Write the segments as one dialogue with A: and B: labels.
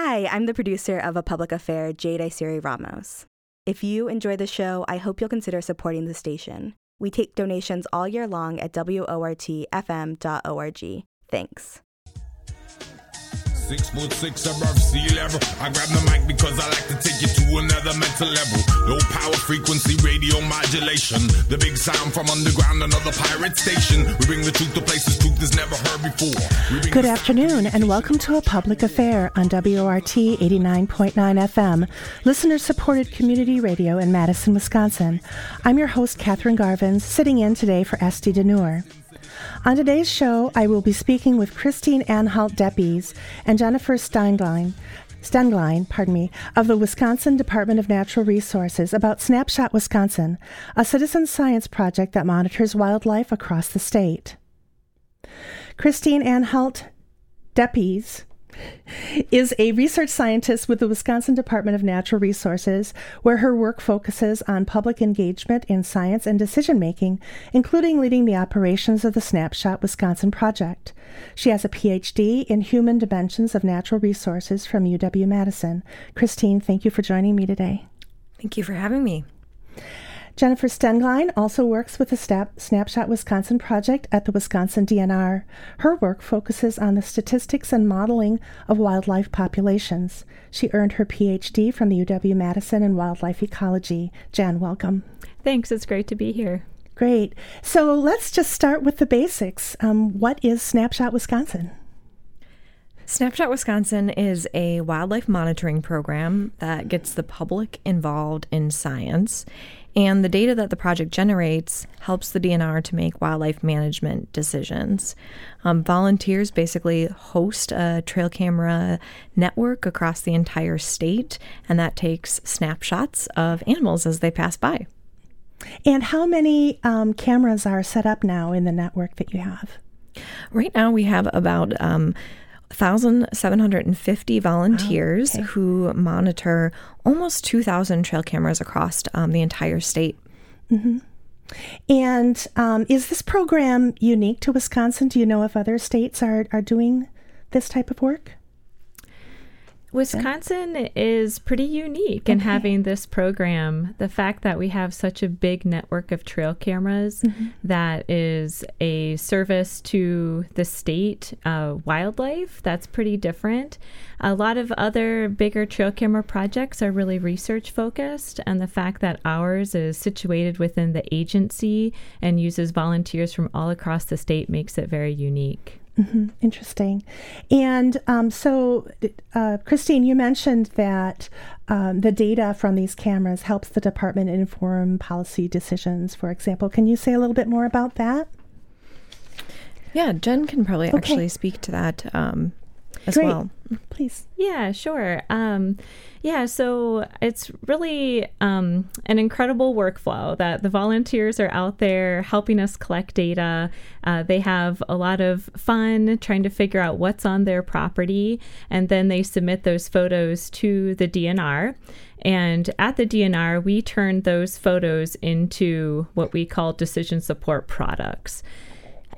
A: Hi, I'm the producer of A Public Affair, Jade Isiri Ramos. If you enjoy the show, I hope you'll consider supporting the station. We take donations all year long at WORTFM.org. Thanks.
B: Six foot six above sea level. I grab the mic because I like to take you to another mental level. Low power frequency radio modulation. The big sound from underground, another pirate station. We bring the truth to places truth is never heard before.
C: Good afternoon and welcome to A Public Affair on WORT 89.9 FM, listener supported community radio in Madison, Wisconsin. I'm your host, Catherine Garvens, sitting in today for Esty Dinur. On today's show, I will be speaking with Christine Anhalt Depies and Jennifer Stenglein, Stenglein, pardon me, of the Wisconsin Department of Natural Resources about Snapshot Wisconsin, a citizen science project that monitors wildlife across the state. Christine Anhalt Depies is a research scientist with the Wisconsin Department of Natural Resources, where her work focuses on public engagement in science and decision making, including leading the operations of the Snapshot Wisconsin project. She has a PhD in Human Dimensions of Natural Resources from UW Madison. Christine, thank you for joining me today.
D: Thank you for having me.
C: Jennifer Stenglein also works with the Snap- Snapshot Wisconsin project at the Wisconsin DNR. Her work focuses on the statistics and modeling of wildlife populations. She earned her PhD from the UW Madison in wildlife ecology. Jan, welcome.
E: Thanks. It's great to be here.
C: Great. So let's just start with the basics. Um, what is Snapshot Wisconsin?
D: Snapshot Wisconsin is a wildlife monitoring program that gets the public involved in science. And the data that the project generates helps the DNR to make wildlife management decisions. Um, volunteers basically host a trail camera network across the entire state, and that takes snapshots of animals as they pass by.
C: And how many um, cameras are set up now in the network that you have?
D: Right now, we have about um, 1,750 volunteers
C: okay.
D: who monitor almost 2,000 trail cameras across um, the entire state.
C: Mm-hmm. And um, is this program unique to Wisconsin? Do you know if other states are, are doing this type of work?
E: Wisconsin is pretty unique in
C: Okay.
E: having this program. The fact that we have such a big network of trail cameras that is a service to the state uh, wildlife, that's pretty different. A lot of other bigger trail camera projects are really research focused, and the fact that ours is situated within the agency and uses volunteers from all across the state makes it very unique.
C: Mhm, Interesting. And um, so, uh, Christine, you mentioned that um, the data from these cameras helps the department inform policy decisions, for example. Can you say a little bit more about that?
D: Yeah, Jen can probably
C: Okay.
D: actually speak to that um, as
C: Great.
D: well.
C: Please.
E: Yeah, sure. Um, yeah, so it's really um, an incredible workflow that the volunteers are out there helping us collect data. Uh, they have a lot of fun trying to figure out what's on their property, and then they submit those photos to the DNR. And at the DNR, we turn those photos into what we call decision support products.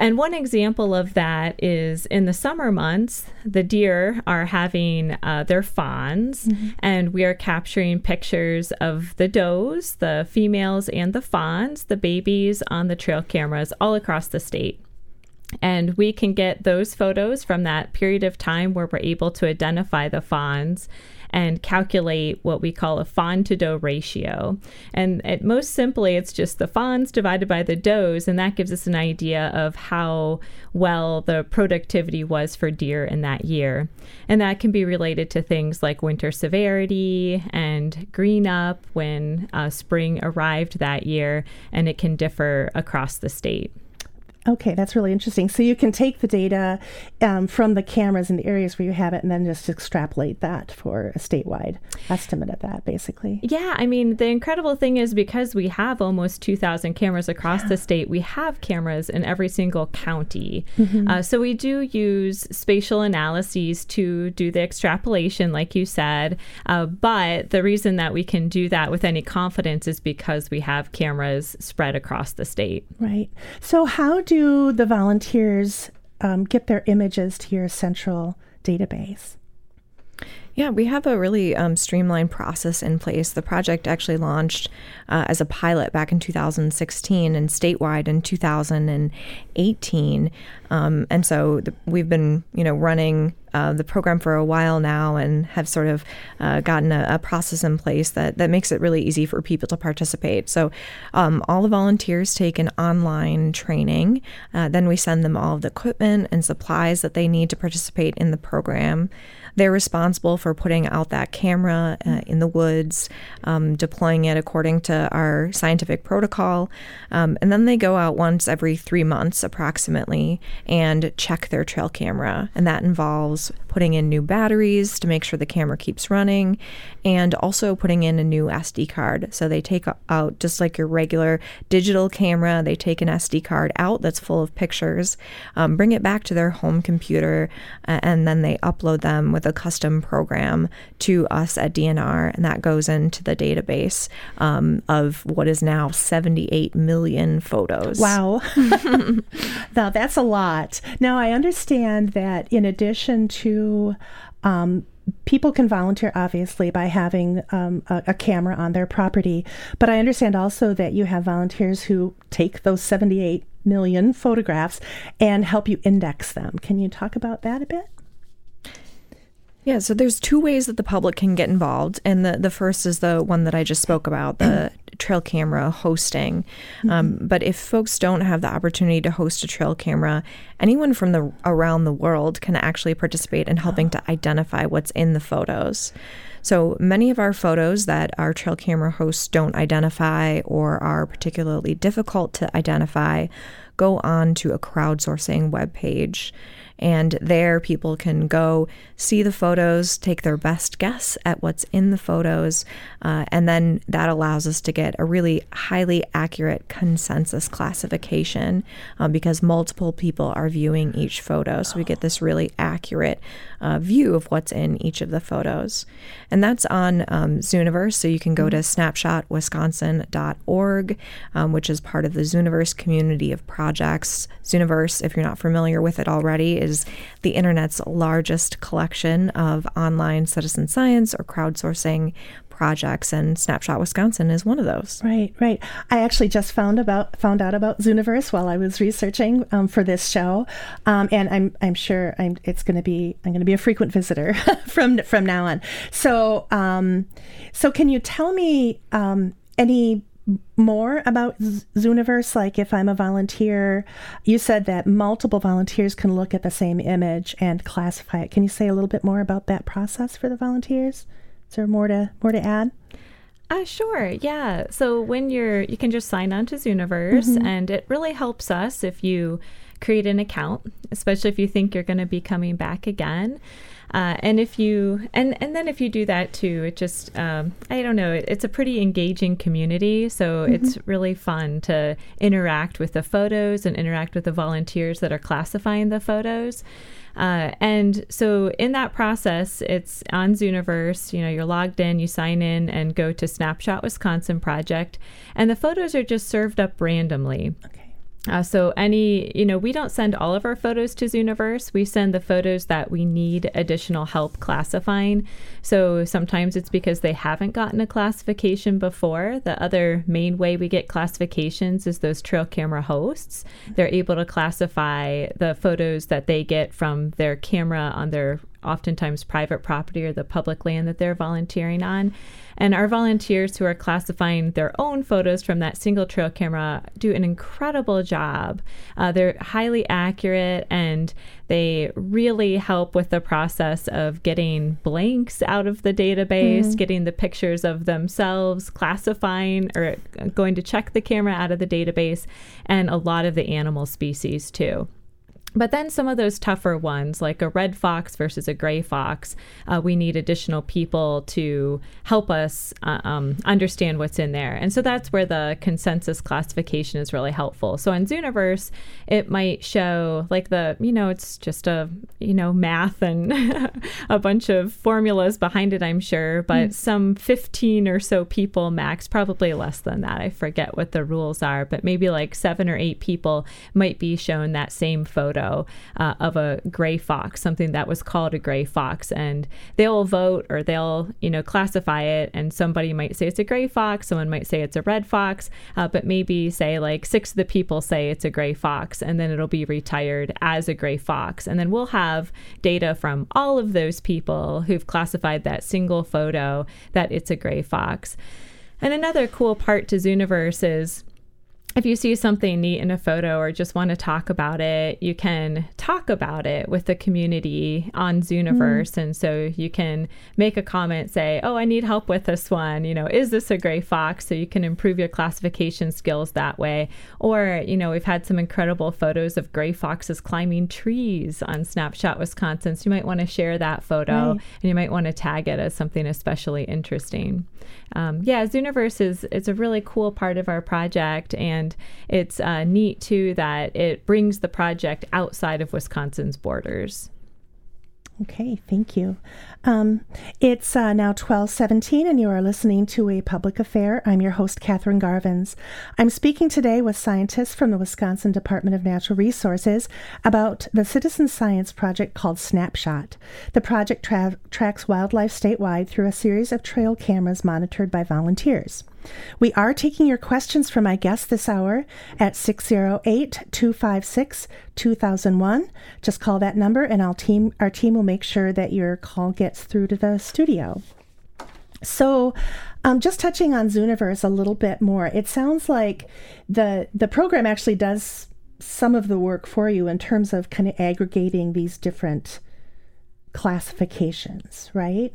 E: And one example of that is in the summer months, the deer are having uh, their fawns, and we are capturing pictures of the does, the females, and the fawns, the babies on the trail cameras all across the state. And we can get those photos from that period of time where we're able to identify the fawns and calculate what we call a fawn to doe ratio. And it, most simply, it's just the fawns divided by the does, and that gives us an idea of how well the productivity was for deer in that year. And that can be related to things like winter severity and green up when uh, spring arrived that year, and it can differ across the state.
C: Okay, that's really interesting. So you can take the data um, from the cameras in the areas where you have it and then just extrapolate that for a statewide estimate of that, basically.
E: Yeah, I mean, the incredible thing is because we have almost 2,000 cameras across the state, we have cameras in every single county. Uh, so we do use spatial analyses to do the extrapolation, like you said. Uh, but the reason that we can do that with any confidence is because we have cameras spread across the state.
C: Right. So, how do the volunteers um, get their images to your central database?
D: Yeah, we have a really um, streamlined process in place. The project actually launched uh, as a pilot back in 2016 and statewide in 2018. Um, and so the, we've been, you know, running uh, the program for a while now and have sort of uh, gotten a, a, process in place that, that makes it really easy for people to participate. So um, all the volunteers take an online training. Uh, then we send them all of the equipment and supplies that they need to participate in the program. They're responsible for putting out that camera uh, in the woods, um, deploying it according to our scientific protocol. Um, and then they go out once every three months, approximately, and check their trail camera. And that involves putting in new batteries to make sure the camera keeps running and also putting in a new SD card. So they take out, just like your regular digital camera, they take an SD card out that's full of pictures, um, bring it back to their home computer, uh, and then they upload them with a custom program to us at DNR, and that goes into the database um, of what is now 78 million photos.
C: Wow. now that's a lot. Now I understand that in addition to um, people can volunteer obviously by having um, a, a, camera on their property. But i understand also that you have volunteers who take those 78 million photographs and help you index them. Can you talk about that a bit?
D: Yeah, so there's two ways that the public can get involved, and the the first is the one that I just spoke about, the trail camera hosting. Mm-hmm. Um, but if folks don't have the opportunity to host a trail camera, anyone from the around the world can actually participate in helping oh. to identify what's in the photos. So many of our photos that our trail camera hosts don't identify or are particularly difficult to identify go on to a crowdsourcing web page. And there, people can go see the photos, take their best guess at what's in the photos, uh, and then that allows us to get a really highly accurate consensus classification um, because multiple people are viewing each photo. So we get this really accurate uh, view of what's in each of the photos. And that's on um, Zooniverse. So you can go to mm-hmm. snapshotwisconsin.org, um, which is part of the Zooniverse community of projects. Zooniverse, if you're not familiar with it already, is the internet's largest collection of online citizen science or crowdsourcing projects, and Snapshot Wisconsin is one of those.
C: Right, right. I actually just found about found out about Zooniverse while I was researching um, for this show, um, and I'm I'm sure I'm it's going to be I'm going to be a frequent visitor from from now on. So um, so can you tell me um, any more about Zooniverse? Like, if I'm a volunteer, you said that multiple volunteers can look at the same image and classify it. Can you say a little bit more about that process for the volunteers? Is there more to more to add?
E: Uh, sure. Yeah. So when you're, you can just sign on to Zooniverse, mm-hmm. and it really helps us if you create an account, especially if you think you're going to be coming back again. Uh, and if you and and then if you do that too, it just um, I don't know. It, it's a pretty engaging community, so mm-hmm. it's really fun to interact with the photos and interact with the volunteers that are classifying the photos. Uh, and so in that process, it's on Zooniverse. You know, you're logged in, you sign in, and go to Snapshot Wisconsin Project, and the photos are just served up randomly. Uh, so any, you know, we don't send all of our photos to Zooniverse. We send the photos that we need additional help classifying. So sometimes it's because they haven't gotten a classification before. The other main way we get classifications is those trail camera hosts. They're able to classify the photos that they get from their camera on their oftentimes private property or the public land that they're volunteering on. And our volunteers who are classifying their own photos from that single trail camera do an incredible job. Uh, they're highly accurate and they really help with the process of getting blanks out of the database, mm-hmm. getting the pictures of themselves, classifying or going to check the camera out of the database, and a lot of the animal species too. But then some of those tougher ones, like a red fox versus a gray fox, uh, we need additional people to help us uh, um, understand what's in there. And so that's where the consensus classification is really helpful. So in Zooniverse, it might show like the, you know, it's just a, you know, math and a bunch of formulas behind it, I'm sure, but mm. some 15 or so people max, probably less than that. I forget what the rules are, but maybe like seven or eight people might be shown that same photo photo uh, of a gray fox, something that was called a gray fox, and they'll vote or they'll you know classify it, and somebody might say it's a gray fox, someone might say it's a red fox, uh, but maybe say like six of the people say it's a gray fox, and then it'll be retired as a gray fox, and then we'll have data from all of those people who've classified that single photo that it's a gray fox. And another cool part to Zooniverse is if you see something neat in a photo or just want to talk about it, you can talk about it with the community on Zooniverse. Mm. And so you can make a comment, say, Oh, I need help with this one. You know, is this a gray fox? So you can improve your classification skills that way. Or, you know, we've had some incredible photos of gray foxes climbing trees on Snapshot Wisconsin. So you might want to share that photo right. and you might want to tag it as something especially interesting. Um, yeah, Zooniverse is it's a really cool part of our project. And and it's uh, neat too that it brings the project outside of Wisconsin's borders.
C: Okay, thank you. Um, it's uh, now 1217 and you are listening to A Public Affair. I'm your host, Catherine Garvens. I'm speaking today with scientists from the Wisconsin Department of Natural Resources about the citizen science project called Snapshot. The project tra- tracks wildlife statewide through a series of trail cameras monitored by volunteers. We are taking your questions from my guests this hour at 608 256 2001. Just call that number and our team, our team will make sure that your call gets through to the studio. So, um, just touching on Zooniverse a little bit more, it sounds like the the program actually does some of the work for you in terms of kind of aggregating these different classifications, right?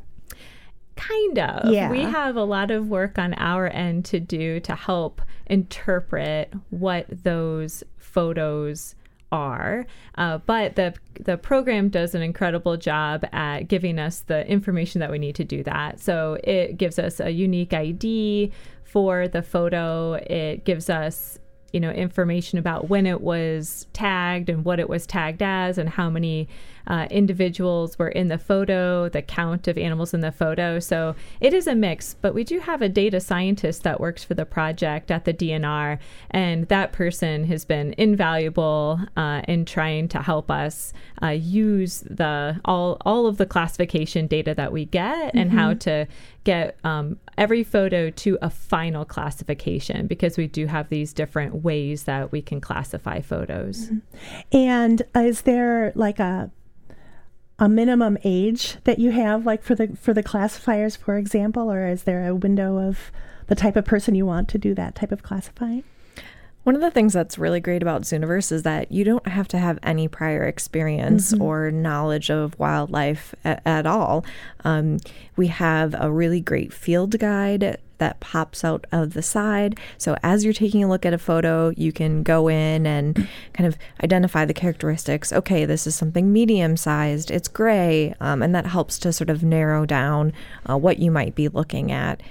E: Kind of.
C: Yeah.
E: We have a lot of work on our end to do to help interpret what those photos are. Uh, but the the program does an incredible job at giving us the information that we need to do that. So it gives us a unique ID for the photo. It gives us you know information about when it was tagged and what it was tagged as and how many uh, individuals were in the photo, the count of animals in the photo. So it is a mix, but we do have a data scientist that works for the project at the DNR, and that person has been invaluable uh, in trying to help us uh, use the all all of the classification data that we get mm-hmm. and how mm-hmm. to get um, every photo to a final classification because we do have these different ways that we can classify photos. Mm-hmm.
C: And is there like a a minimum age that you have like for the for the classifiers for example or is there a window of the type of person you want to do that type of classifying
D: one of the things that's really great about Zooniverse is that you don't have to have any prior experience mm-hmm. or knowledge of wildlife a- at all. Um, we have a really great field guide that pops out of the side. So as you're taking a look at a photo, you can go in and kind of identify the characteristics. Okay, this is something medium sized, it's gray, um, and that helps to sort of narrow down uh, what you might be looking at.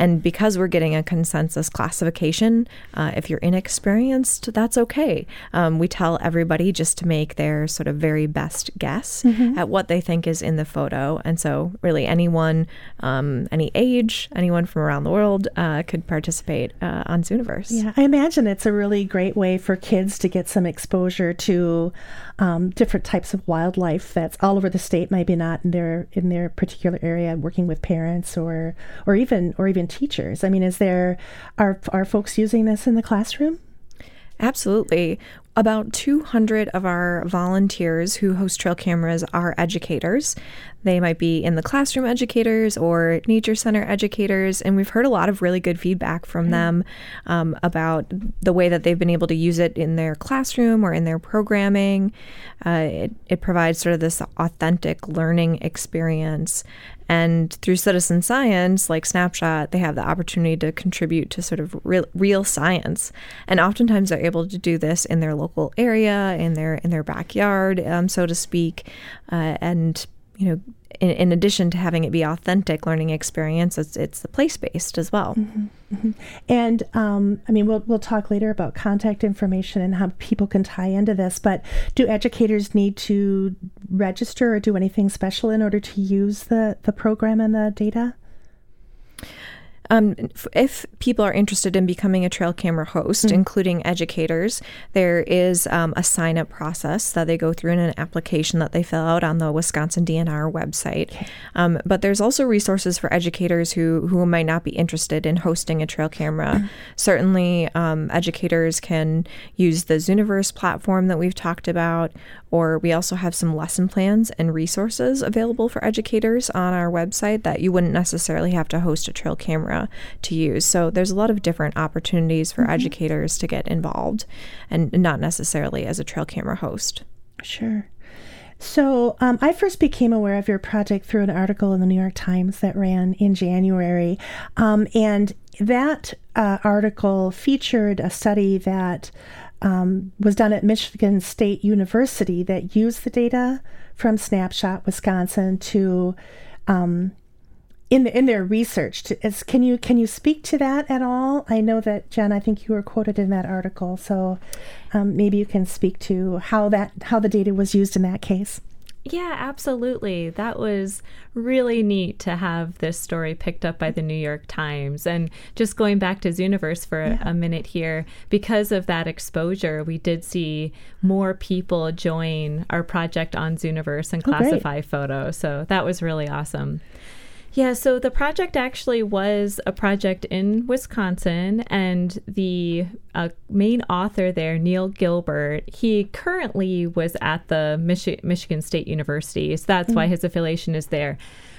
D: And because we're getting a consensus classification, uh, if you're inexperienced, that's okay. Um, we tell everybody just to make their sort of very best guess mm-hmm. at what they think is in the photo. And so, really, anyone, um, any age, anyone from around the world uh, could participate uh, on Zooniverse.
C: Yeah, I imagine it's a really great way for kids to get some exposure to um, different types of wildlife that's all over the state, maybe not in their in their particular area, working with parents or or even or even teachers. I mean, is there are are folks using this in the classroom?
D: Absolutely. About 200 of our volunteers who host trail cameras are educators. They might be in the classroom educators or nature center educators, and we've heard a lot of really good feedback from mm-hmm. them um, about the way that they've been able to use it in their classroom or in their programming. Uh, it, it provides sort of this authentic learning experience. And through citizen science, like Snapshot, they have the opportunity to contribute to sort of real, real science. And oftentimes they're able to do this in their local area, in their in their backyard, um, so to speak, uh, and you know, in, in, addition to having it be authentic learning experience, it's, it's the place based as well.
C: Mm-hmm, mm-hmm. And um, I mean, we'll we'll talk later about contact information and how people can tie into this. But do educators need to register or do anything special in order to use the the program and the data?
D: Um, if people are interested in becoming a trail camera host, mm-hmm. including educators, there is um, a sign up process that they go through in an application that they fill out on the Wisconsin DNR website. Um, but there's also resources for educators who, who might not be interested in hosting a trail camera. Mm-hmm. Certainly, um, educators can use the Zooniverse platform that we've talked about, or we also have some lesson plans and resources available for educators on our website that you wouldn't necessarily have to host a trail camera to use. So there's a lot of different opportunities for mm-hmm. educators to get involved and not necessarily as a trail camera host.
C: Sure. So, um, I first became aware of your project through an article in the New York Times that ran in January. Um, and that uh, article featured a study that um, was done at Michigan State University that used the data from Snapshot Wisconsin to um, in the, in their research. To, is, can you can you speak to that at all? I know that Jen, I think you were quoted in that article, so um, maybe you can speak to how that how the data was used in that case.
E: Yeah, absolutely. That was really neat to have this story picked up by the New York Times. And just going back to Zooniverse for yeah. a, minute here, because of that exposure, we did see more people join our project on Zooniverse and oh, classify oh, photos. So that was really awesome. Yeah, so the project actually was a project in Wisconsin, and the uh, main author there, Neil Gilbert, he currently was at the Michi- Michigan State University, so that's mm-hmm. why his affiliation is there.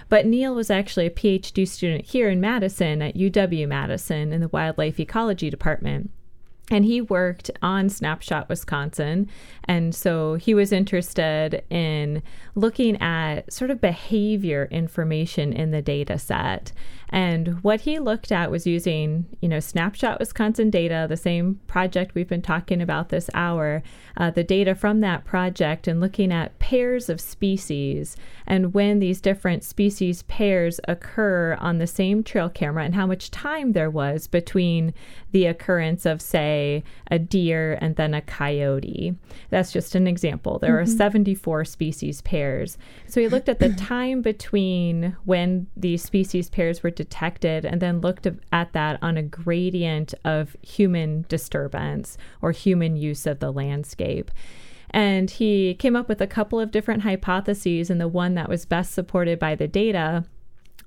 E: But Neil was actually a PhD student here in Madison at UW Madison in the Wildlife Ecology Department and he worked on Snapshot Wisconsin. And so he was interested in looking at sort of behavior information in the data set. And what he looked at was using, you know, Snapshot Wisconsin data, the same project we've been talking about this hour, uh, the data from that project, and looking at pairs of species and when these different species pairs occur on the same trail camera and how much time there was between the occurrence of, say, a deer and then a coyote. That's just an example. There mm-hmm. are 74 species pairs. So he looked at the time between when these species pairs were detected and then looked at that on a gradient of human disturbance or human use of the landscape. And he came up with a couple of different hypotheses, and the one that was best supported by the data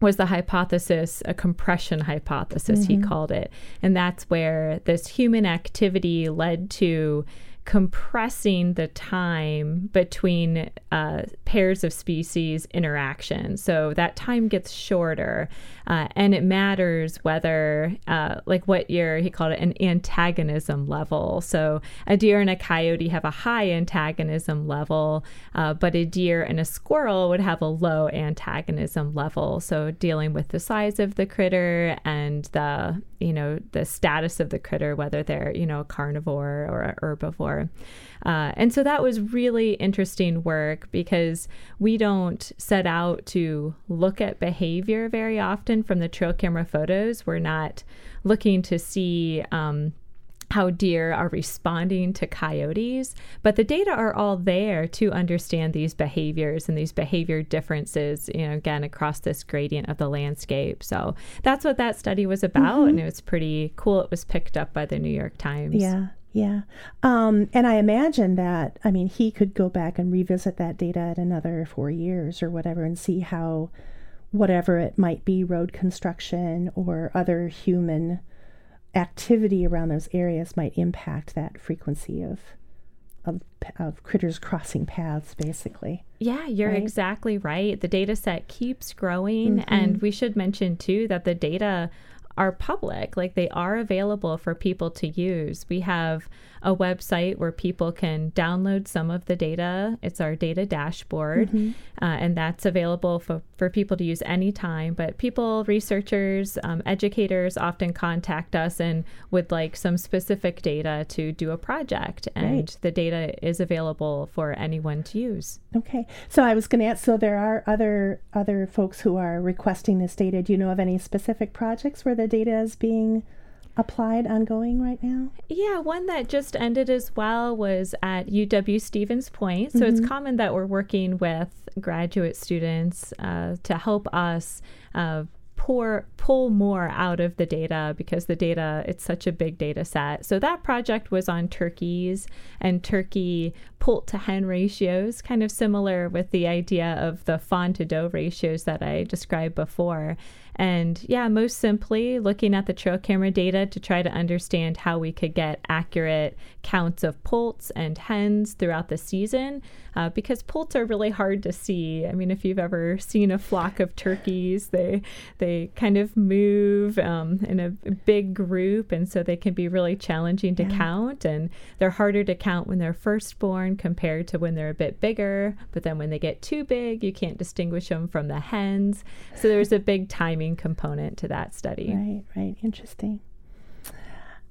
E: was the hypothesis, a compression hypothesis, mm-hmm. he called it. And that's where this human activity led to compressing the time between uh, pairs of species interaction. So that time gets shorter, uh, and it matters whether, uh, like what your, he called it an antagonism level. So a deer and a coyote have a high antagonism level, uh, but a deer and a squirrel would have a low antagonism level. So dealing with the size of the critter and the, you know, the status of the critter, whether they're, you know, a carnivore or a herbivore. Uh, and so that was really interesting work because we don't set out to look at behavior very often from the trail camera photos. We're not looking to see. Um, how deer are responding to coyotes, but the data are all there to understand these behaviors and these behavior differences, you know, again, across this gradient of the landscape. So that's what that study was about, mm-hmm. and it was pretty cool. It was picked up by the New York Times.
C: Yeah. Yeah. Um, and I imagine that, I mean, he could go back and revisit that data at another four years or whatever and see how whatever it might be, road construction or other human activity around those areas might impact that frequency of of, of critters crossing paths basically
E: yeah you're right? exactly right the data set keeps growing mm-hmm. and we should mention too that the data are public, like they are available for people to use. We have a website where people can download some of the data. It's our data dashboard, mm-hmm. uh, and that's available for, for people to use anytime. But people, researchers, um, educators often contact us and would like some specific data to do a project, and right. the data is available for anyone to use.
C: Okay, so I was going to ask. So there are other other folks who are requesting this data. Do you know of any specific projects where the data is being applied ongoing right now?
E: Yeah, one that just ended as well was at UW Stevens Point. So mm-hmm. it's common that we're working with graduate students uh, to help us uh, pour pull more out of the data because the data it's such a big data set. So that project was on turkeys and turkey poult to hen ratios, kind of similar with the idea of the fawn to doe ratios that I described before. And yeah, most simply looking at the trail camera data to try to understand how we could get accurate counts of poults and hens throughout the season uh, because poults are really hard to see. I mean, if you've ever seen a flock of turkeys, they they kind of move um, in a big group, and so they can be really challenging to yeah. count. And they're harder to count when they're first born compared to when they're a bit bigger. But then when they get too big, you can't distinguish them from the hens. So there's a big timing component to that study.
C: Right, right, interesting.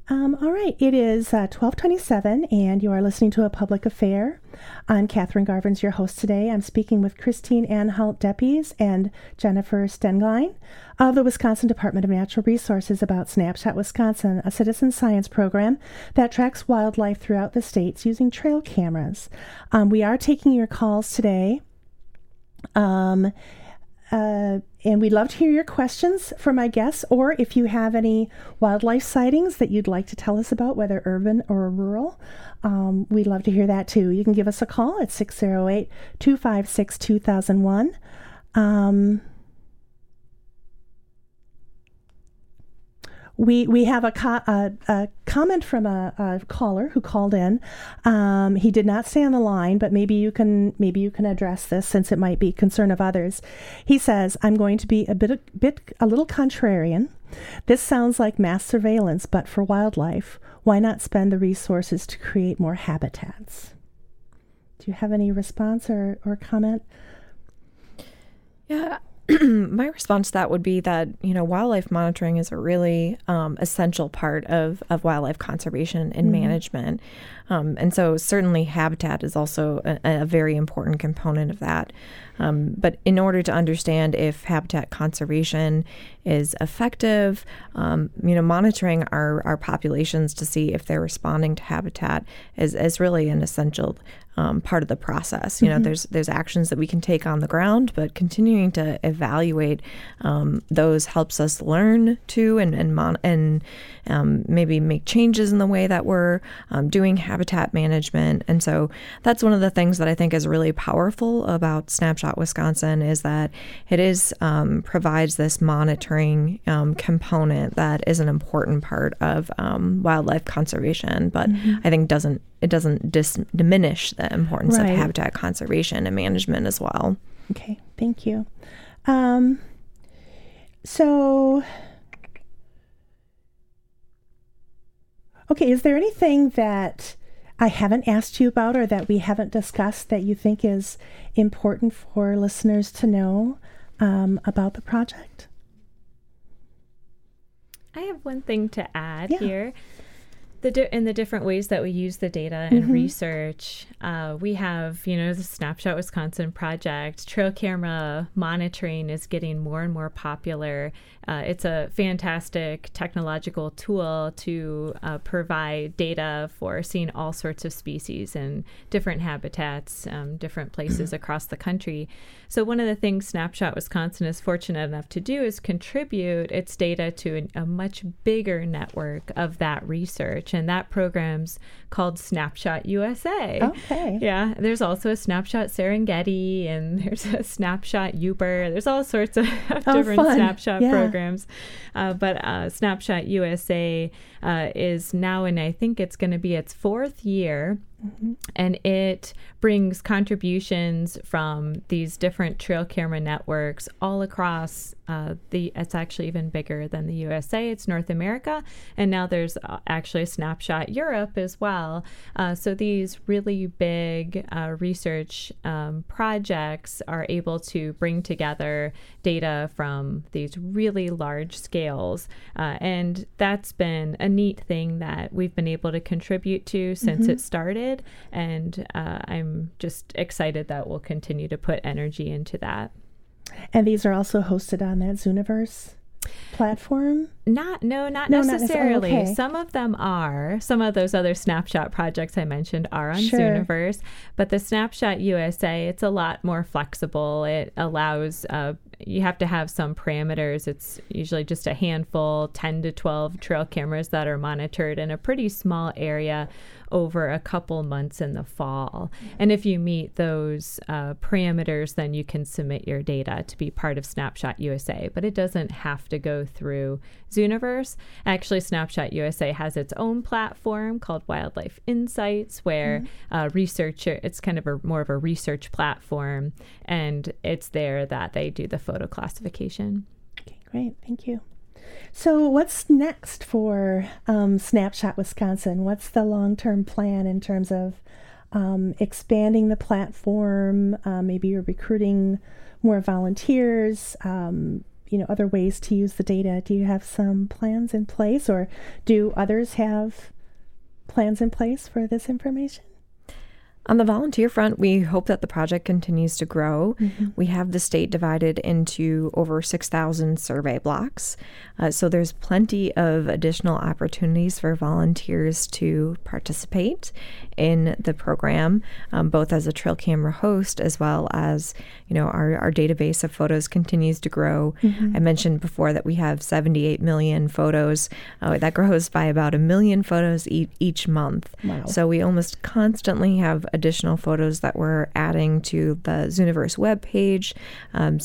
C: Um, all right, it is uh, 1227, and you are listening to A Public Affair. I'm Catherine Garvens, your host today. I'm speaking with Christine Anhalt Depies and Jennifer Stenglein of the Wisconsin Department of Natural Resources about Snapshot Wisconsin, a citizen science program that tracks wildlife throughout the states using trail cameras. Um, we are taking your calls today. Um, uh, and we'd love to hear your questions from my guests, or if you have any wildlife sightings that you'd like to tell us about, whether urban or rural, um, we'd love to hear that too. You can give us a call at 608 256 2001. We we have a, co- a, a comment from a, a, caller who called in. Um, he did not stay on the line, but maybe you can maybe you can address this since it might be concern of others. He says, "I'm going to be a bit a bit a little contrarian. This sounds like mass surveillance, but for wildlife. Why not spend the resources to create more habitats?" Do you have any response or, or comment?
D: Yeah, my response to that would be that you know wildlife monitoring is a really um, essential part of, of wildlife conservation and mm-hmm. management um, and so certainly habitat is also a, a very important component of that um, but in order to understand if habitat conservation is effective, um, you know, monitoring our, our populations to see if they're responding to habitat is, is really an essential um, part of the process. You know, mm-hmm. there's there's actions that we can take on the ground, but continuing to evaluate um, those helps us learn too, and and mon- and um, maybe make changes in the way that we're um, doing habitat management. And so that's one of the things that I think is really powerful about Snapshot Wisconsin is that it is um, provides this monitoring um, component that is an important part of um, wildlife conservation, but mm-hmm. I think doesn't it doesn't dis- diminish the importance right. of habitat conservation and management as well.
C: Okay, thank you. Um, so Okay, is there anything that I haven't asked you about or that we haven't discussed that you think is important for listeners to know um, about the project?
E: I have one thing to add yeah. here the di- in the different ways that we use the data and mm-hmm. research. Uh, we have, you know, the Snapshot Wisconsin project. Trail camera monitoring is getting more and more popular. Uh, it's a fantastic technological tool to uh, provide data for seeing all sorts of species in different habitats, um, different places across the country. So, one of the things Snapshot Wisconsin is fortunate enough to do is contribute its data to a, a much bigger network of that research. And that program's called Snapshot USA.
C: Okay.
E: Yeah. There's also a Snapshot Serengeti and there's a Snapshot Yooper. There's all sorts of oh, different fun. Snapshot yeah. programs. Uh, but uh, Snapshot USA uh, is now and I think it's going to be its fourth year. Mm-hmm. And it brings contributions from these different trail camera networks all across uh, the. It's actually even bigger than the USA. It's North America, and now there's uh, actually a snapshot Europe as well. Uh, so these really big uh, research um, projects are able to bring together data from these really large scales, uh, and that's been a neat thing that we've been able to contribute to since mm-hmm. it started, and uh, I'm just excited that we'll continue to put energy into that.
C: And these are also hosted on that Zooniverse platform?
E: Not no, not no, necessarily. Not okay. Some of them are. Some of those other snapshot projects I mentioned are on sure. Zooniverse, but the Snapshot USA, it's a lot more flexible. It allows uh, you have to have some parameters. It's usually just a handful, 10 to 12 trail cameras that are monitored in a pretty small area over a couple months in the fall. And if you meet those uh, parameters, then you can submit your data to be part of Snapshot USA. But it doesn't have to go through Zooniverse. Actually, Snapshot USA has its own platform called Wildlife Insights, where mm-hmm. uh, researcher it's kind of a more of a research platform, and it's there that they do the photo classification.
C: Okay, great, thank you. So, what's next for um, Snapshot Wisconsin? What's the long term plan in terms of um, expanding the platform? Uh, maybe you're recruiting more volunteers, um, you know, other ways to use the data. Do you have some plans in place, or do others have plans in place for this information?
D: On the volunteer front, we hope that the project continues to grow. Mm-hmm. We have the state divided into over 6,000 survey blocks. Uh, so there's plenty of additional opportunities for volunteers to participate in the program, um, both as a trail camera host as well as, you know, our, our database of photos continues to grow. Mm-hmm. I mentioned before that we have 78 million photos. Uh, that grows by about a million photos e- each month. Wow. So we almost constantly have additional photos that we're adding to the Zooniverse webpage. Um,